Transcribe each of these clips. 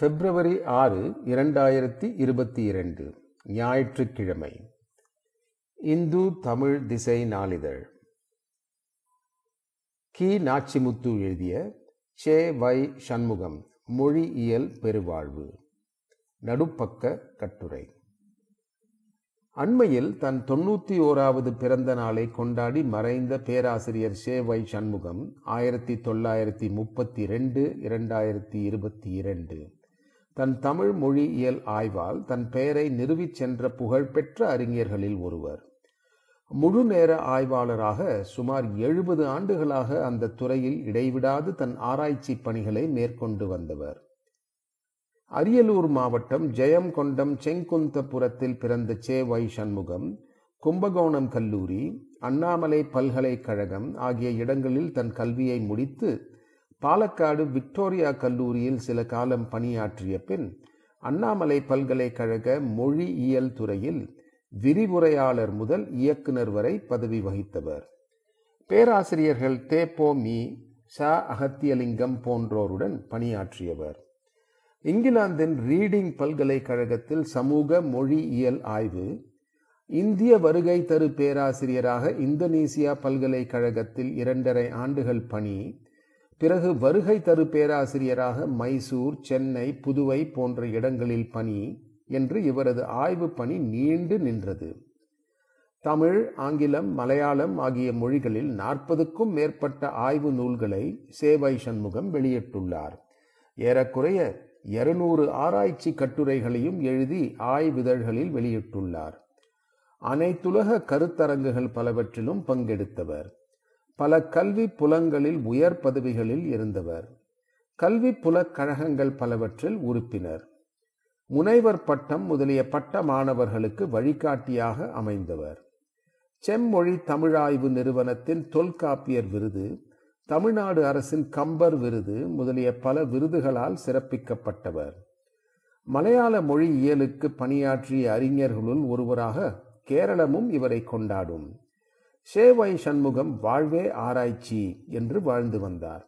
பிப்ரவரி ஆறு இரண்டாயிரத்தி இருபத்தி இரண்டு ஞாயிற்றுக்கிழமை. இந்து தமிழ் திசை நாளிதழ். கி. நாச்சிமுத்து எழுதிய சே. வை. சண்முகம் மொழியியல் பெருவாழ்வு. நடுப்பக்க கட்டுரை. அண்மையில் தன் தொண்ணூற்றி ஓராவது பிறந்த நாளை கொண்டாடி மறைந்த பேராசிரியர் சே. வை. சண்முகம் ஆயிரத்தி தொள்ளாயிரத்தி முப்பத்தி ரெண்டு இரண்டாயிரத்தி இருபத்தி இரண்டு. தன் தமிழ் மொழியியல் ஆய்வால் தன் பெயரை நிறுவிச் சென்ற புகழ்பெற்ற அறிஞர்களில் ஒருவர். முழு நேர ஆய்வாளராக சுமார் எழுபது ஆண்டுகளாக அந்த துறையில் இடைவிடாது தன் ஆராய்ச்சி பணிகளை மேற்கொண்டு வந்தவர். அரியலூர் மாவட்டம் ஜெயங்கொண்டம் செங்குந்தபுரத்தில் பிறந்த சே. வை. சண்முகம் கும்பகோணம் கல்லூரி அண்ணாமலை பல்கலைக்கழகம் ஆகிய இடங்களில் தன் கல்வியை முடித்து பாலக்காடு விக்டோரியா கல்லூரியில் சில காலம் பணியாற்றிய பின் அண்ணாமலை பல்கலைக்கழக மொழியியல் துறையில் விரிவுரையாளர் முதல் இயக்குனர் வரை பதவி வகித்தவர். பேராசிரியர்கள் தேப்போ மீ ச அகத்தியலிங்கம் போன்றோருடன் பணியாற்றியவர். இங்கிலாந்தின் ரீடிங் பல்கலைக்கழகத்தில் சமூக மொழியியல் ஆய்வு இந்திய வருகை தரு பேராசிரியராக இந்தோனேசியா பல்கலைக்கழகத்தில் இரண்டரை ஆண்டுகள் பணி பிறகு வருகை தரு பேராசிரியராக மைசூர் சென்னை புதுவை போன்ற இடங்களில் பணி என்று இவரது ஆய்வு பணி நீண்டு நின்றது. தமிழ் ஆங்கிலம் மலையாளம் ஆகிய மொழிகளில் நாற்பதுக்கும் மேற்பட்ட ஆய்வு நூல்களை சேவை சண்முகம் வெளியிட்டுள்ளார். ஏறக்குறைய இருநூறு ஆராய்ச்சி கட்டுரைகளையும் எழுதி ஆய்விதழ்களில் வெளியிட்டுள்ளார். அனைத்துலக கருத்தரங்குகள் பலவற்றிலும் பங்கெடுத்தவர். பல கல்வி புலங்களில் உயர் பதவிகளில் இருந்தவர். கல்வி புலக் கழகங்கள் பலவற்றில் உறுப்பினர். முனைவர் பட்டம் முதலிய பட்ட மாணவர்களுக்கு வழிகாட்டியாக அமைந்தவர். செம்மொழி தமிழாய்வு நிறுவனத்தின் தொல்காப்பியர் விருது தமிழ்நாடு அரசின் கம்பர் விருது முதலிய பல விருதுகளால் சிறப்பிக்கப்பட்டவர். மலையாள மொழி இயலுக்கு பணியாற்றிய அறிஞர்களுள் ஒருவராக கேரளமும் இவரை கொண்டாடும். சேவை சண்முகம் வாழ்வே ஆராய்ச்சி என்று வாழ்ந்து வந்தார்.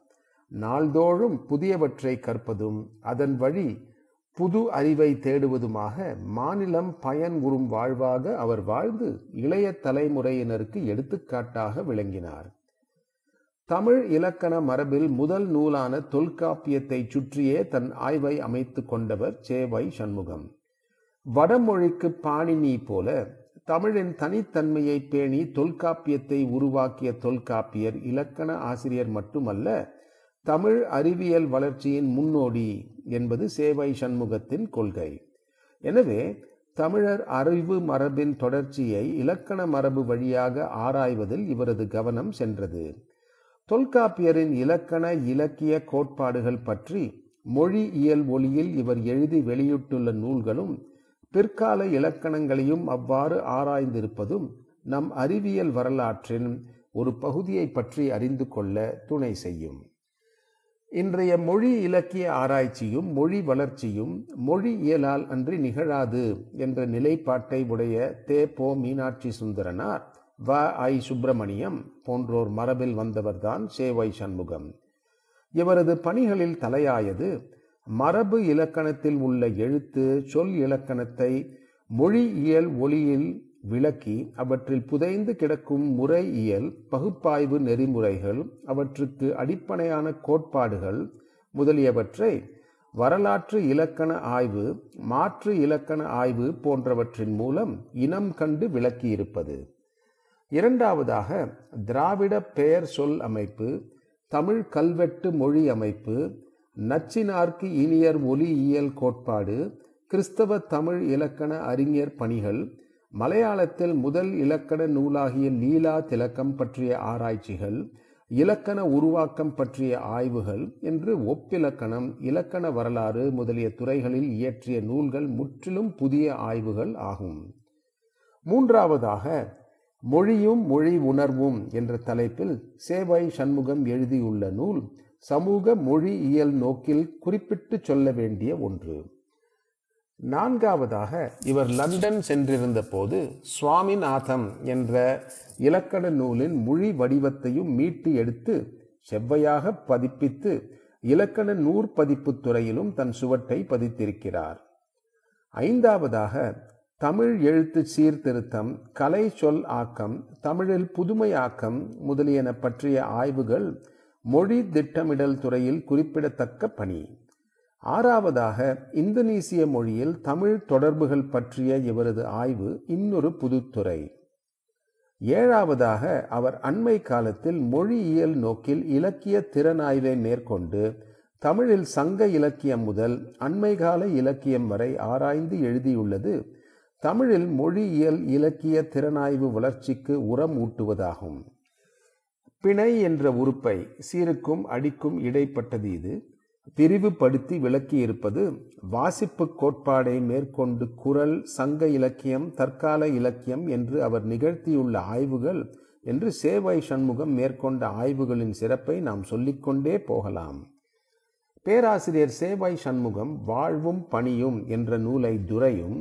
நாள்தோறும் புதியவற்றை கற்பதும் அதன் வழி புது அறிவை தேடுவதுமாக மாநிலம் பயன் வாழ்வாக அவர் வாழ்ந்து இளைய தலைமுறையினருக்கு எடுத்துக்காட்டாக விளங்கினார். தமிழ் இலக்கண மரபில் முதல் நூலான தொல்காப்பியத்தை சுற்றியே தன் ஆய்வை அமைத்து கொண்டவர் சேவை சண்முகம். வடமொழிக்கு பாணினி போல தமிழின் தனித்தன்மையை பேணி தொல்காப்பியத்தை உருவாக்கிய தொல்காப்பியர் இலக்கண ஆசிரியர் மட்டுமல்ல தமிழ் அறிவியல் வளர்ச்சியின் முன்னோடி என்பது சேவை சண்முகத்தின் கொள்கை. எனவே தமிழர் அறிவு மரபின் தொடர்ச்சியை இலக்கண மரபு வழியாக ஆராய்வதில் இவரது கவனம் சென்றது. தொல்காப்பியரின் இலக்கண இலக்கிய கோட்பாடுகள் பற்றி மொழி இயல் ஒளியில் இவர் எழுதி வெளியிட்டுள்ள நூல்களும் பிற்கால இலக்கணங்களையும் அவ்வாறு ஆராய்ந்திருப்பதும் நம் அறிவியல் வரலாற்றின் ஒரு பகுதியை பற்றி அறிந்து கொள்ள துணை செய்யும். இன்றைய மொழி இலக்கிய ஆராய்ச்சியும் மொழி வளர்ச்சியும் மொழி இயலால் அன்றி நிகழாது என்ற நிலைப்பாட்டை உடைய தே. போ. மீனாட்சி சுந்தரனார் வ. ஐ. சுப்பிரமணியம் போன்றோர் மரபில் வந்தவர்தான் சேவை சண்முகம். இவரது பணிகளில் தலையாயது மரபு இலக்கணத்தில் உள்ள எழுத்து சொல் இலக்கணத்தை மொழியியல் ஒளியில் விளக்கி அவற்றில் புதைந்து கிடக்கும் முறை இயல் பகுப்பாய்வு நெறிமுறைகள் அவற்றுக்கு அடிப்படையான கோட்பாடுகள் முதலியவற்றை வரலாற்று இலக்கண ஆய்வு மாற்று இலக்கண ஆய்வு போன்றவற்றின் மூலம் இனம் கண்டு விளக்கியிருப்பது. இரண்டாவதாக திராவிட பெயர் சொல் அமைப்பு தமிழ் கல்வெட்டு மொழி அமைப்பு நச்சினார்க்கு இனியர் ஒலியியல் கோட்பாடு கிறிஸ்தவ தமிழ் இலக்கண அறிஞர் பணிகள் மலையாளத்தில் முதல் இலக்கண நூலாகிய லீலா திலக்கம் பற்றிய ஆராய்ச்சிகள் இலக்கண உருவாக்கம் பற்றிய ஆய்வுகள் என்று ஒப்பிலக்கணம் இலக்கண வரலாறு முதலிய துறைகளில் இயற்றிய நூல்கள் முற்றிலும் புதிய ஆய்வுகள் ஆகும். மூன்றாவதாக மொழியும் மொழி உணர்வும் என்ற தலைப்பில் சேவை சண்முகம் எழுதியுள்ள நூல் சமூக மொழியியல் நோக்கில் குறிப்பிட்டு சொல்ல வேண்டிய ஒன்று. நான்காவதாக இவர் லண்டன் சென்றிருந்த போது சுவாமிநாதம் என்ற இலக்கண நூலின் மொழி வடிவத்தையும் மீட்டு எடுத்து செவ்வையாக பதிப்பித்து இலக்கண நூற்பதிப்பு துறையிலும் தன் சுவட்டை பதித்திருக்கிறார். ஐந்தாவதாக தமிழ் எழுத்து சீர்திருத்தம் கலை சொல் ஆக்கம் தமிழில் புதுமையாக்கம் முதலியன பற்றிய ஆய்வுகள் மொழி திட்டமிடல் துறையில் குறிப்பிடத்தக்க பணி. ஆறாவதாக இந்தோனேசிய மொழியில் தமிழ் தொடர்புகள் பற்றிய இவரது ஆய்வு இன்னொரு புதுத்துறை. ஏழாவதாக அவர் அண்மை காலத்தில் மொழியியல் நோக்கில் இலக்கிய திறனாய்வை மேற்கொண்டு தமிழில் சங்க இலக்கியம் முதல் அண்மைகால இலக்கியம் வரை ஆராய்ந்து எழுதியுள்ளது. தமிழில் மொழியியல் இலக்கிய திறனாய்வு வளர்ச்சிக்கு உரம் ஊட்டுவதாகும். பிணை என்ற உறுப்பை சீருக்கும் அடிக்கும் இடைப்பட்டது இது. பிரிவுபடுத்தி விளக்கியிருப்பது வாசிப்பு கோட்பாடை மேற்கொண்டு குரல் சங்க இலக்கியம் தற்கால இலக்கியம் என்று அவர் நிகழ்த்தியுள்ள ஆய்வுகள் என்று சேவை சண்முகம் மேற்கொண்ட ஆய்வுகளின் சிறப்பை நாம் சொல்லிக்கொண்டே போகலாம். பேராசிரியர் சேவாய் சண்முகம் வாழ்வும் பணியும் என்ற நூலை துரையும்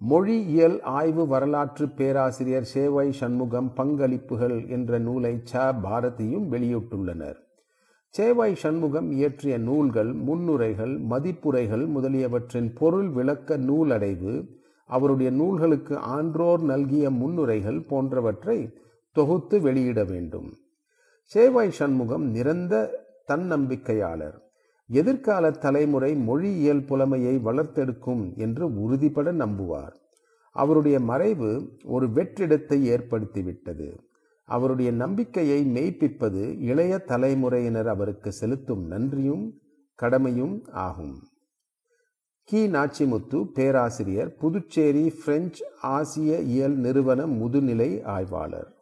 மொழியியல் ஆய்வு வரலாற்று பேராசிரியர் சேவை சண்முகம் பங்களிப்புகள் என்ற நூலை ச. பாரதியும் வெளியிட்டுள்ளனர். சேவாய் சண்முகம் இயற்றிய நூல்கள் முன்னுரைகள் மதிப்புரைகள் முதலியவற்றின் பொருள் விளக்க நூலடைவு அவருடைய நூல்களுக்கு ஆன்றோர் நல்கிய முன்னுரைகள் போன்றவற்றை தொகுத்து வெளியிட வேண்டும். சேவாய் சண்முகம் நிறந்த தன்னம்பிக்கையாளர். எதிர்கால தலைமுறை மொழியியல் புலமையை வளர்த்தெடுக்கும் என்று உறுதிபட நம்புவார். அவருடைய மறைவு ஒரு வெற்றிடத்தை ஏற்படுத்திவிட்டது. அவருடைய நம்பிக்கையை மெய்ப்பிப்பது இளைய தலைமுறையினர் அவருக்கு செலுத்தும் நன்றியும் கடமையும் ஆகும். கி. நாச்சிமுத்து பேராசிரியர் புதுச்சேரி பிரெஞ்சு ஆசிய இயல் நிறுவன முதுநிலை ஆய்வாளர்.